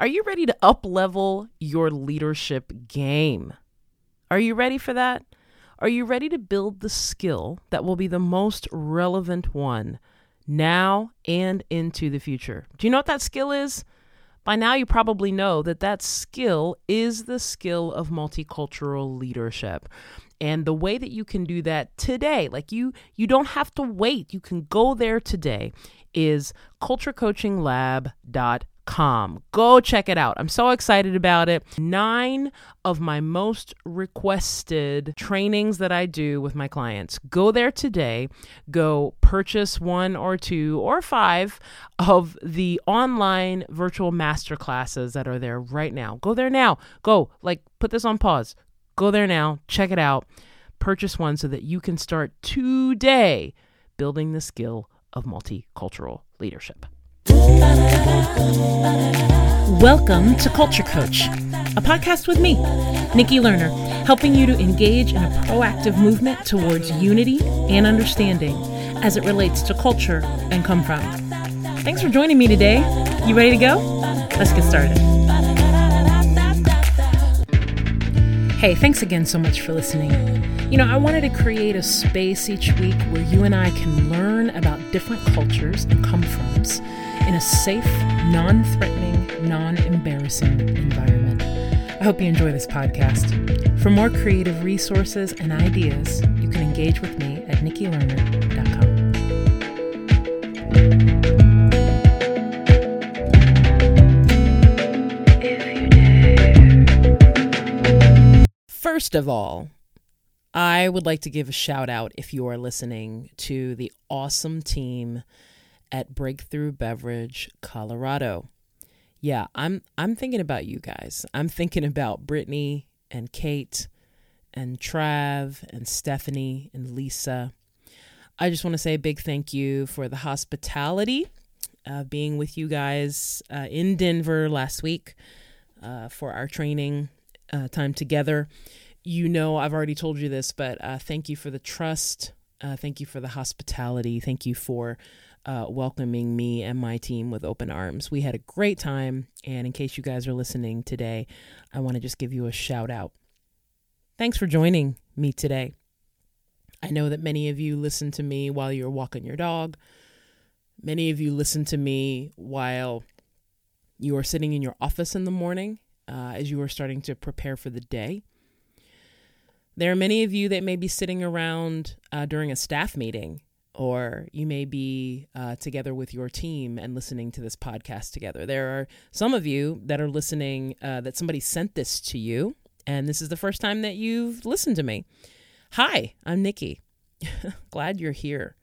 Are you ready to up level your leadership game? Are you ready for that? Are you ready to build the skill that will be the most relevant one now and into the future? Do you know what that skill is? By now, you probably know that that skill is the skill of multicultural leadership. And the way that you can do that today, like you you don't have to wait. You can go there today is culturecoachinglab.com Com. Go check it out. I'm so excited about it. Nine of my most requested trainings that I do with my clients. Go there today. Go purchase one or two or five of the online virtual master classes that are there right now. Go there now. Go, like, put this on pause. Go there now. Check it out. Purchase one so that you can start today building the skill of multicultural leadership. Welcome to Culture Coach, a podcast with me, Nikki Lerner, helping you to engage in a proactive movement towards unity and understanding as it relates to culture and come from. Thanks for joining me today. You ready to go? Let's get started. Hey, thanks again so much for listening. You know, I wanted to create a space each week where you and I can learn about different cultures and come froms in a safe, non threatening, non embarrassing environment. I hope you enjoy this podcast. For more creative resources and ideas, you can engage with me at nikkilerner.com. First of all, I would like to give a shout out if you are listening to the awesome team at Breakthrough Beverage, Colorado. Yeah, I'm I'm thinking about you guys. I'm thinking about Brittany and Kate and Trav and Stephanie and Lisa. I just want to say a big thank you for the hospitality of being with you guys uh, in Denver last week uh, for our training uh, time together. You know, I've already told you this, but uh, thank you for the trust. Uh, thank you for the hospitality. Thank you for uh, welcoming me and my team with open arms. We had a great time. And in case you guys are listening today, I want to just give you a shout out. Thanks for joining me today. I know that many of you listen to me while you're walking your dog. Many of you listen to me while you are sitting in your office in the morning uh, as you are starting to prepare for the day. There are many of you that may be sitting around uh, during a staff meeting or you may be uh, together with your team and listening to this podcast together. There are some of you that are listening uh, that somebody sent this to you, and this is the first time that you've listened to me. Hi, I'm Nikki. Glad you're here.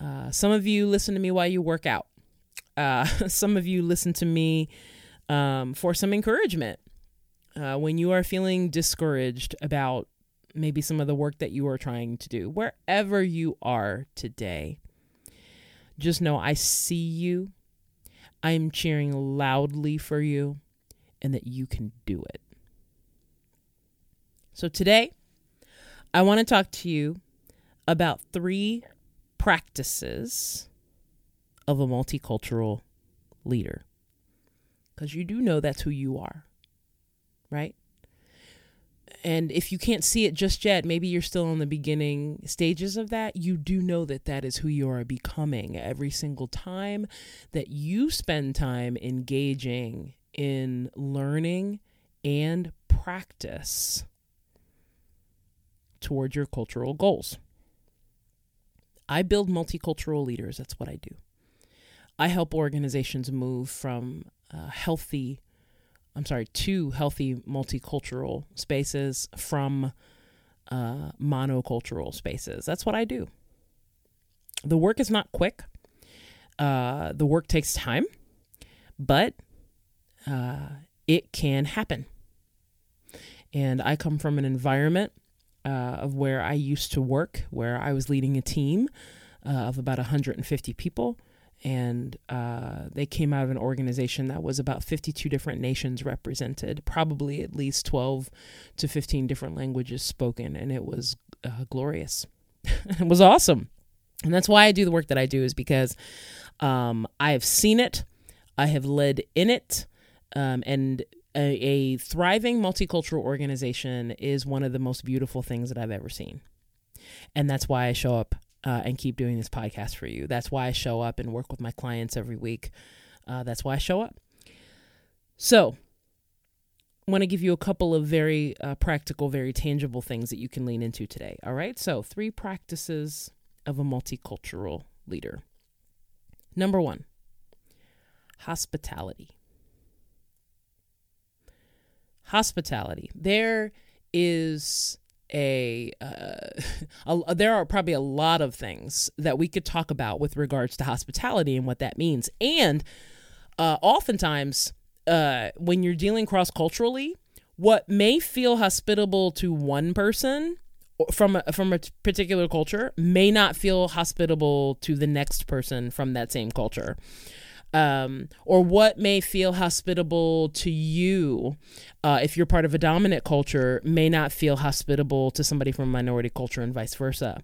Uh, some of you listen to me while you work out. Uh, some of you listen to me um, for some encouragement. Uh, when you are feeling discouraged about maybe some of the work that you are trying to do, wherever you are today. Just know I see you. I'm cheering loudly for you and that you can do it. So today, I want to talk to you about three practices of a multicultural leader. Because you do know that's who you are, right? And if you can't see it just yet, maybe you're still in the beginning stages of that, you do know that that is who you are becoming every single time that you spend time engaging in learning and practice toward your cultural goals. I build multicultural leaders. That's what I do. I help organizations move from healthy I'm sorry, two healthy multicultural spaces from uh, monocultural spaces. That's what I do. The work is not quick. Uh, the work takes time, but uh, it can happen. And I come from an environment uh, of where I used to work, where I was leading a team uh, of about 150 people and uh, they came out of an organization that was about 52 different nations represented, probably at least 12 to 15 different languages spoken, and it was uh, glorious. it was awesome. And that's why I do the work that I do, is because um, I have seen it, I have led in it. Um, and a, a thriving multicultural organization is one of the most beautiful things that I've ever seen. And that's why I show up uh, and keep doing this podcast for you. That's why I show up and work with my clients every week. Uh, that's why I show up. So, I want to give you a couple of very uh, practical, very tangible things that you can lean into today. All right. So, three practices of a multicultural leader. Number one, hospitality. Hospitality. There is a, uh, a, there are probably a lot of things that we could talk about with regards to hospitality and what that means. And uh, oftentimes uh, when you're dealing cross culturally what may feel hospitable to one person from a, from a particular culture may not feel hospitable to the next person from that same culture um, or what may feel hospitable to you uh, if you're part of a dominant culture may not feel hospitable to somebody from a minority culture and vice versa.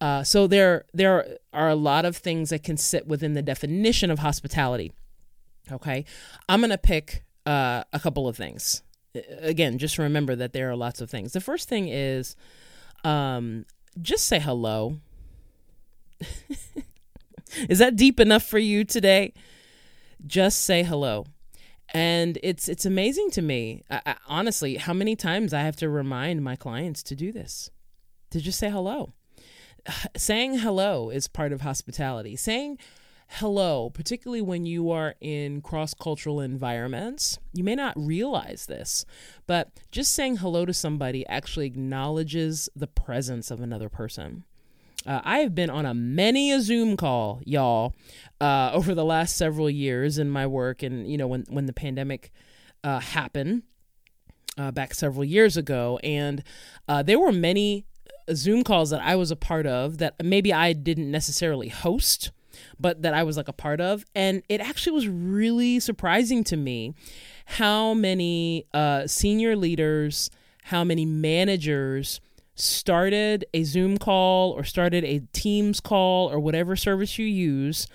Uh, so there there are a lot of things that can sit within the definition of hospitality. Okay, I'm gonna pick uh, a couple of things. Again, just remember that there are lots of things. The first thing is um, just say hello. is that deep enough for you today? Just say hello. And it's it's amazing to me I, I, honestly how many times i have to remind my clients to do this to just say hello. Saying hello is part of hospitality. Saying hello particularly when you are in cross-cultural environments you may not realize this but just saying hello to somebody actually acknowledges the presence of another person uh, I have been on a many a Zoom call, y'all, uh, over the last several years in my work, and you know when when the pandemic uh, happened uh, back several years ago, and uh, there were many Zoom calls that I was a part of that maybe I didn't necessarily host, but that I was like a part of, and it actually was really surprising to me how many uh, senior leaders, how many managers started a Zoom call or started a Teams call or whatever service you use,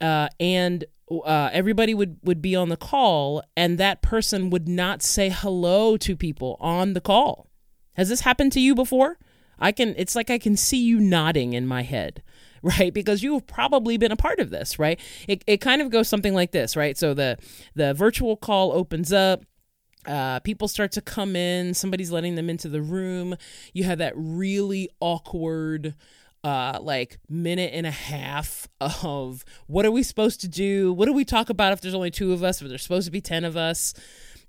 uh, and uh, everybody would would be on the call, and that person would not say hello to people on the call. Has this happened to you before? I can. It's like I can see you nodding in my head right because you've probably been a part of this right it, it kind of goes something like this right so the the virtual call opens up uh, people start to come in somebody's letting them into the room. You have that really awkward uh, like minute and a half of what are we supposed to do? What do we talk about if there's only two of us but there's supposed to be 10 of us?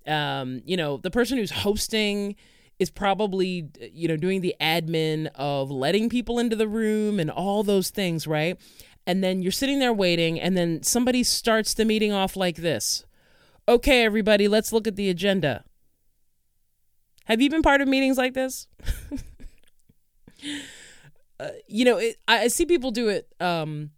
Um, you know the person who's hosting is probably you know doing the admin of letting people into the room and all those things right? And then you're sitting there waiting and then somebody starts the meeting off like this okay, everybody, let's look at the agenda. Have you been part of meetings like this? uh, you know, it, I see people do it, um,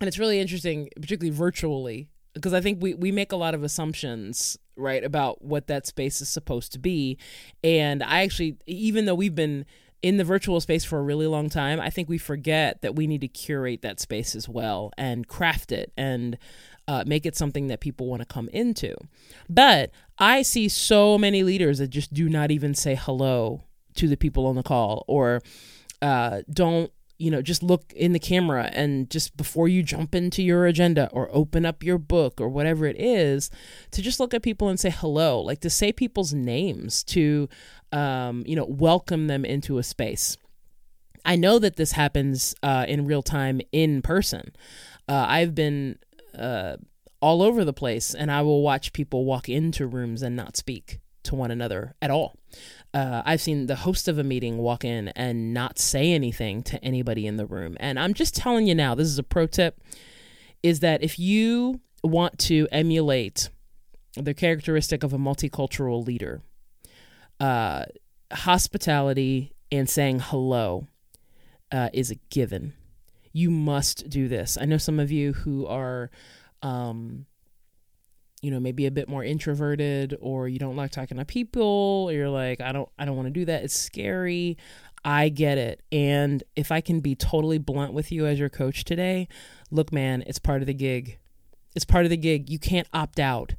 and it's really interesting, particularly virtually, because I think we, we make a lot of assumptions, right, about what that space is supposed to be. And I actually, even though we've been in the virtual space for a really long time, I think we forget that we need to curate that space as well and craft it and uh, make it something that people want to come into. But I see so many leaders that just do not even say hello to the people on the call or uh, don't you know just look in the camera and just before you jump into your agenda or open up your book or whatever it is to just look at people and say hello like to say people's names to um, you know welcome them into a space i know that this happens uh, in real time in person uh, i've been uh, all over the place, and I will watch people walk into rooms and not speak to one another at all. Uh, I've seen the host of a meeting walk in and not say anything to anybody in the room. And I'm just telling you now, this is a pro tip is that if you want to emulate the characteristic of a multicultural leader, uh, hospitality and saying hello uh, is a given you must do this. I know some of you who are, um, you know, maybe a bit more introverted, or you don't like talking to people, or you're like, I don't, I don't want to do that. It's scary. I get it. And if I can be totally blunt with you as your coach today, look, man, it's part of the gig. It's part of the gig. You can't opt out.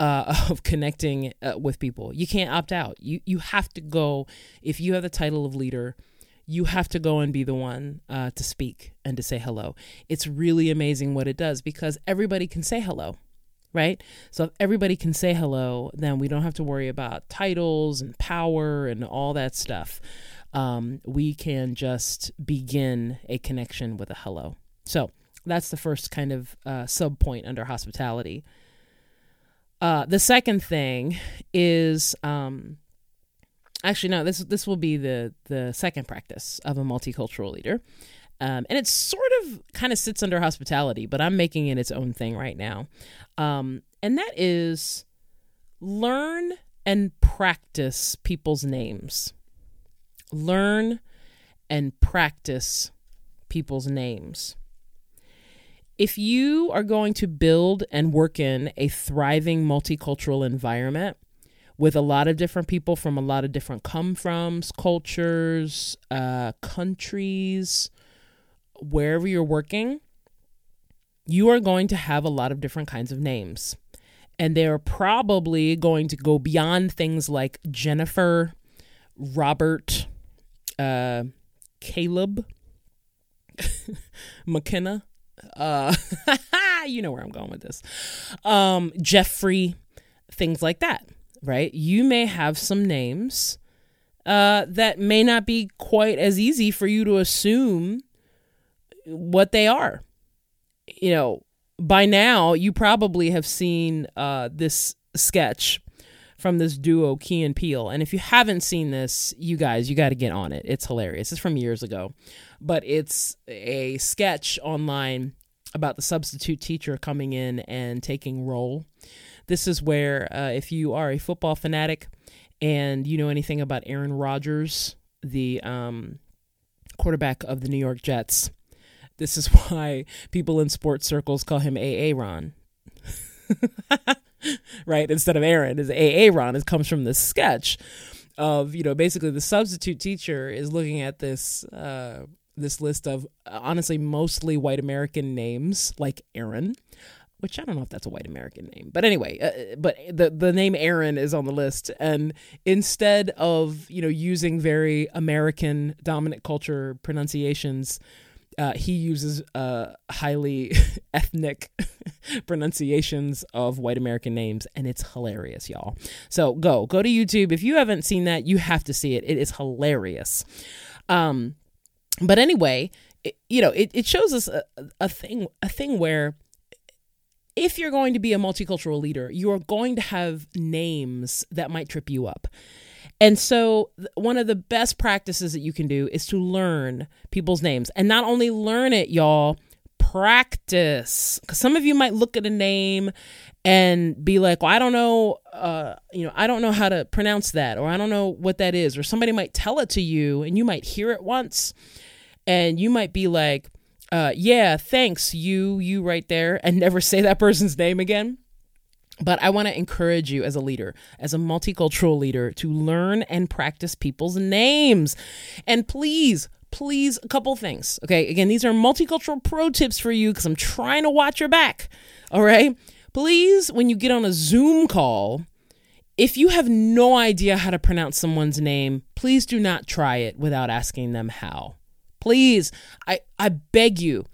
uh, of connecting uh, with people. You can't opt out. You you have to go if you have the title of leader. You have to go and be the one uh, to speak and to say hello. It's really amazing what it does because everybody can say hello, right? So if everybody can say hello, then we don't have to worry about titles and power and all that stuff. Um, we can just begin a connection with a hello. So that's the first kind of uh, sub point under hospitality. Uh, the second thing is um, actually no this this will be the the second practice of a multicultural leader. Um, and it sort of kind of sits under hospitality but i'm making it its own thing right now. Um, and that is learn and practice people's names. Learn and practice people's names. If you are going to build and work in a thriving multicultural environment with a lot of different people from a lot of different come froms, cultures, uh, countries, wherever you're working, you are going to have a lot of different kinds of names. And they're probably going to go beyond things like Jennifer, Robert, uh, Caleb, McKenna. Uh, you know where I'm going with this. Um, Jeffrey, things like that, right? You may have some names uh, that may not be quite as easy for you to assume what they are. You know, by now you probably have seen uh, this sketch from this duo Key and Peele. And if you haven't seen this, you guys, you got to get on it. It's hilarious. It's from years ago, but it's a sketch online about the substitute teacher coming in and taking roll. This is where, uh, if you are a football fanatic and you know anything about Aaron Rodgers, the um, quarterback of the New York Jets, this is why people in sports circles call him AA Ron. right? Instead of Aaron, is AA Ron. It comes from this sketch of, you know, basically the substitute teacher is looking at this uh, this list of honestly mostly white American names like Aaron, which I don't know if that's a white American name, but anyway, uh, but the the name Aaron is on the list, and instead of you know using very American dominant culture pronunciations. Uh, he uses uh, highly ethnic pronunciations of white American names, and it's hilarious, y'all. So go go to YouTube if you haven't seen that. You have to see it. It is hilarious. Um, but anyway, it, you know, it, it shows us a, a thing a thing where if you're going to be a multicultural leader, you are going to have names that might trip you up. And so, one of the best practices that you can do is to learn people's names and not only learn it, y'all, practice. Because some of you might look at a name and be like, well, I don't know, uh, you know, I don't know how to pronounce that, or I don't know what that is, or somebody might tell it to you and you might hear it once and you might be like, uh, yeah, thanks, you, you right there, and never say that person's name again. But I want to encourage you as a leader, as a multicultural leader, to learn and practice people's names. And please, please, a couple things. Okay. Again, these are multicultural pro tips for you because I'm trying to watch your back. All right. Please, when you get on a Zoom call, if you have no idea how to pronounce someone's name, please do not try it without asking them how. Please, I, I beg you,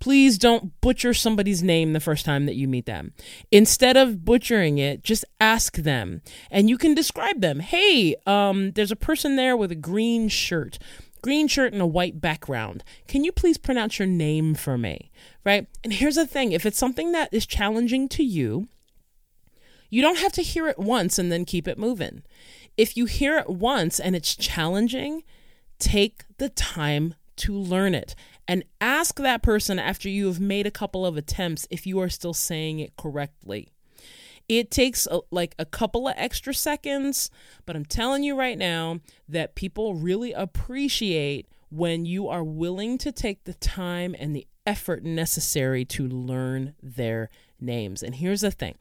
please don't butcher somebody's name the first time that you meet them. Instead of butchering it, just ask them and you can describe them. Hey, um, there's a person there with a green shirt. Green shirt and a white background. Can you please pronounce your name for me? Right? And here's the thing if it's something that is challenging to you, you don't have to hear it once and then keep it moving. If you hear it once and it's challenging, take the time to learn it and ask that person after you have made a couple of attempts if you are still saying it correctly. It takes a, like a couple of extra seconds, but I'm telling you right now that people really appreciate when you are willing to take the time and the effort necessary to learn their names. And here's the thing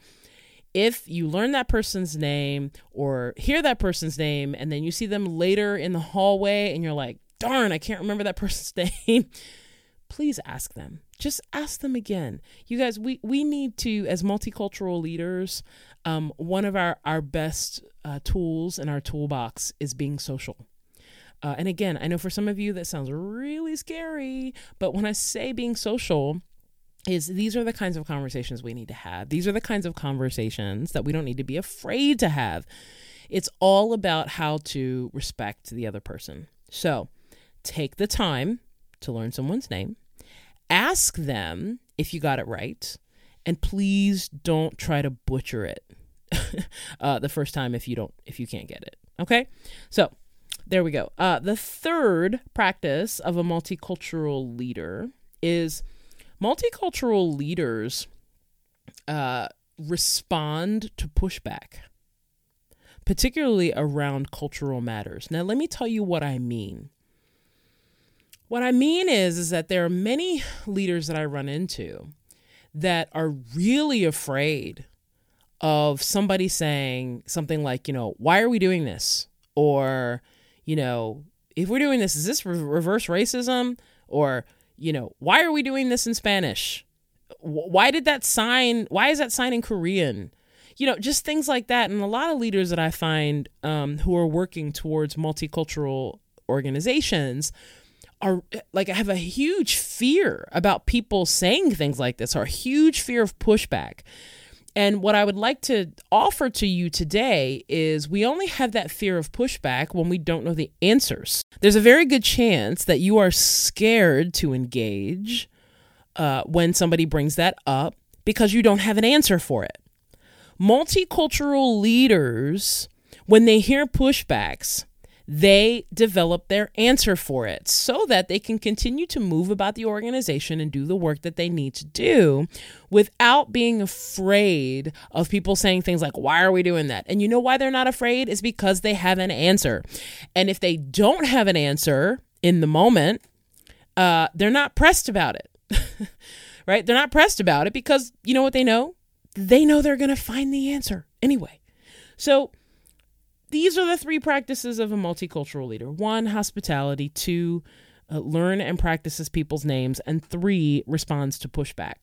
if you learn that person's name or hear that person's name and then you see them later in the hallway and you're like, darn, I can't remember that person's name. please ask them. Just ask them again. You guys, we, we need to, as multicultural leaders, um, one of our, our best uh, tools in our toolbox is being social. Uh, and again, I know for some of you that sounds really scary, but when I say being social, is these are the kinds of conversations we need to have. These are the kinds of conversations that we don't need to be afraid to have. It's all about how to respect the other person. So take the time to learn someone's name, ask them if you got it right, and please don't try to butcher it uh, the first time if you don't if you can't get it. Okay, so there we go. Uh, the third practice of a multicultural leader is multicultural leaders uh, respond to pushback, particularly around cultural matters. Now, let me tell you what I mean. What I mean is, is that there are many leaders that I run into that are really afraid of somebody saying something like, you know, why are we doing this? Or, you know, if we're doing this, is this re- reverse racism? Or, you know, why are we doing this in Spanish? Why did that sign, why is that sign in Korean? You know, just things like that. And a lot of leaders that I find um, who are working towards multicultural organizations are like I have a huge fear about people saying things like this or a huge fear of pushback. And what I would like to offer to you today is we only have that fear of pushback when we don't know the answers. There's a very good chance that you are scared to engage uh, when somebody brings that up because you don't have an answer for it. Multicultural leaders, when they hear pushbacks, they develop their answer for it so that they can continue to move about the organization and do the work that they need to do without being afraid of people saying things like, Why are we doing that? And you know why they're not afraid? Is because they have an answer. And if they don't have an answer in the moment, uh, they're not pressed about it. right? They're not pressed about it because you know what they know? They know they're going to find the answer anyway. So, these are the three practices of a multicultural leader one, hospitality, two, uh, learn and practices people's names, and three, responds to pushback.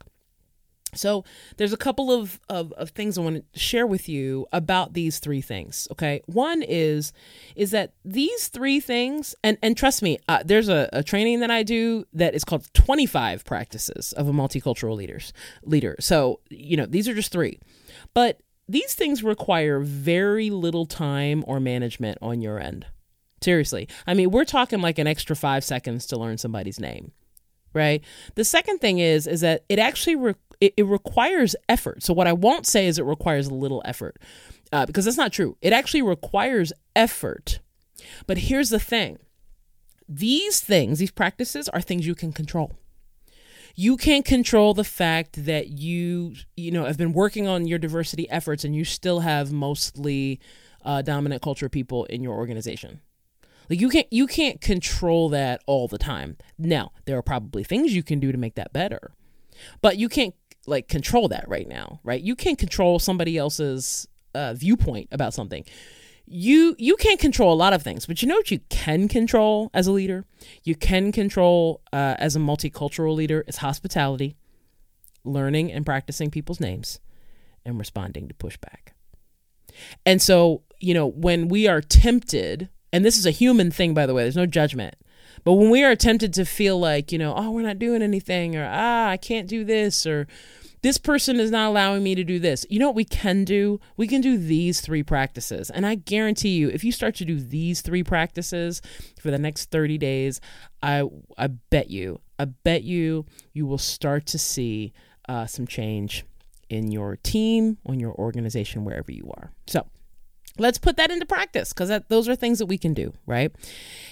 So there's a couple of, of, of, things I want to share with you about these three things. Okay, one is is that these three things, and and trust me, uh, there's a, a training that I do that is called 25 practices of a multicultural leaders leader. So you know these are just three, but these things require very little time or management on your end. Seriously. I mean, we're talking like an extra 5 seconds to learn somebody's name. Right? The second thing is is that it actually re- it, it, requires effort. So what I won't say is it requires a little effort. Uh, because that's not true. It actually requires effort. But here's the thing. These things, these practices are things you can control you can't control the fact that you you know have been working on your diversity efforts and you still have mostly uh, dominant culture people in your organization. Like you can't you can't control that all the time. Now there are probably things you can do to make that better but you can't like control that right now right? You can't control somebody else's uh, viewpoint about something you you can't control a lot of things but you know what you can control as a leader? You can control uh, as a multicultural leader is hospitality learning and practicing people's names and responding to pushback. And so you know when we are tempted and this is a human thing by the way there's no judgment but when we are tempted to feel like you know oh we're not doing anything or ah i can't do this or this person is not allowing me to do this. You know what we can do? We can do these three practices. And I guarantee you, if you start to do these three practices for the next 30 days, I I bet you, I bet you you will start to see uh, some change in your team, on your organization, wherever you are. So let's put that into practice because those are things that we can do, right?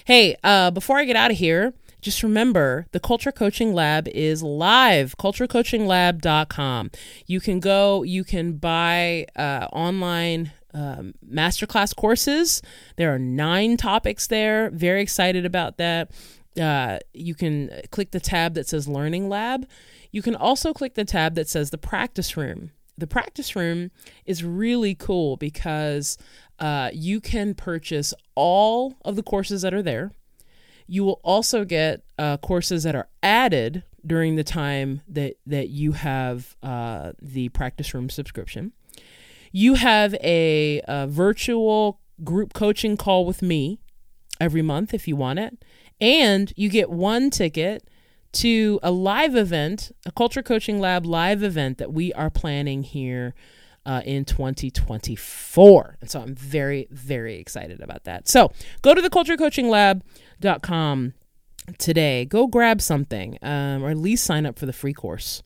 Hey, uh, before I get out of here, just remember the Culture Coaching Lab is live, culturecoachinglab.com. You can go, you can buy uh, online um, masterclass courses. There are nine topics there. Very excited about that. Uh, you can click the tab that says Learning Lab. You can also click the tab that says the Practice Room. The Practice Room is really cool because uh, you can purchase all of the courses that are there You will also get uh, courses that are added during the time that that you have uh, the practice room subscription. You have a, a virtual group coaching call with me every month if you want it, and you get one ticket to a live event, a culture coaching lab live event that we are planning here uh, in 2024. And so I'm very, very excited about that. So go to the culturecoachinglab.com today. Go grab something um, or at least sign up for the free course.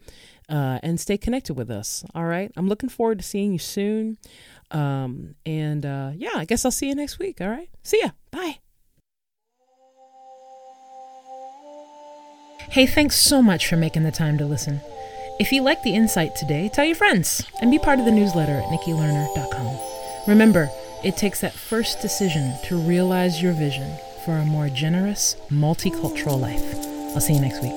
Uh, and stay connected with us. All right. I'm looking forward to seeing you soon. Um, and uh, yeah, I guess I'll see you next week. All right. See ya. Bye. Hey, thanks so much for making the time to listen. If you like the insight today, tell your friends and be part of the newsletter at nikkilerner.com. Remember, it takes that first decision to realize your vision for a more generous, multicultural life. I'll see you next week.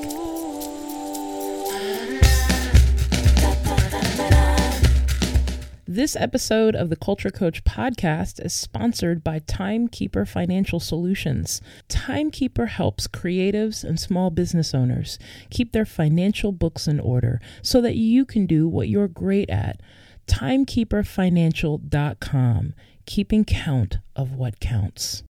This episode of the Culture Coach podcast is sponsored by Timekeeper Financial Solutions. Timekeeper helps creatives and small business owners keep their financial books in order so that you can do what you're great at. Timekeeperfinancial.com, keeping count of what counts.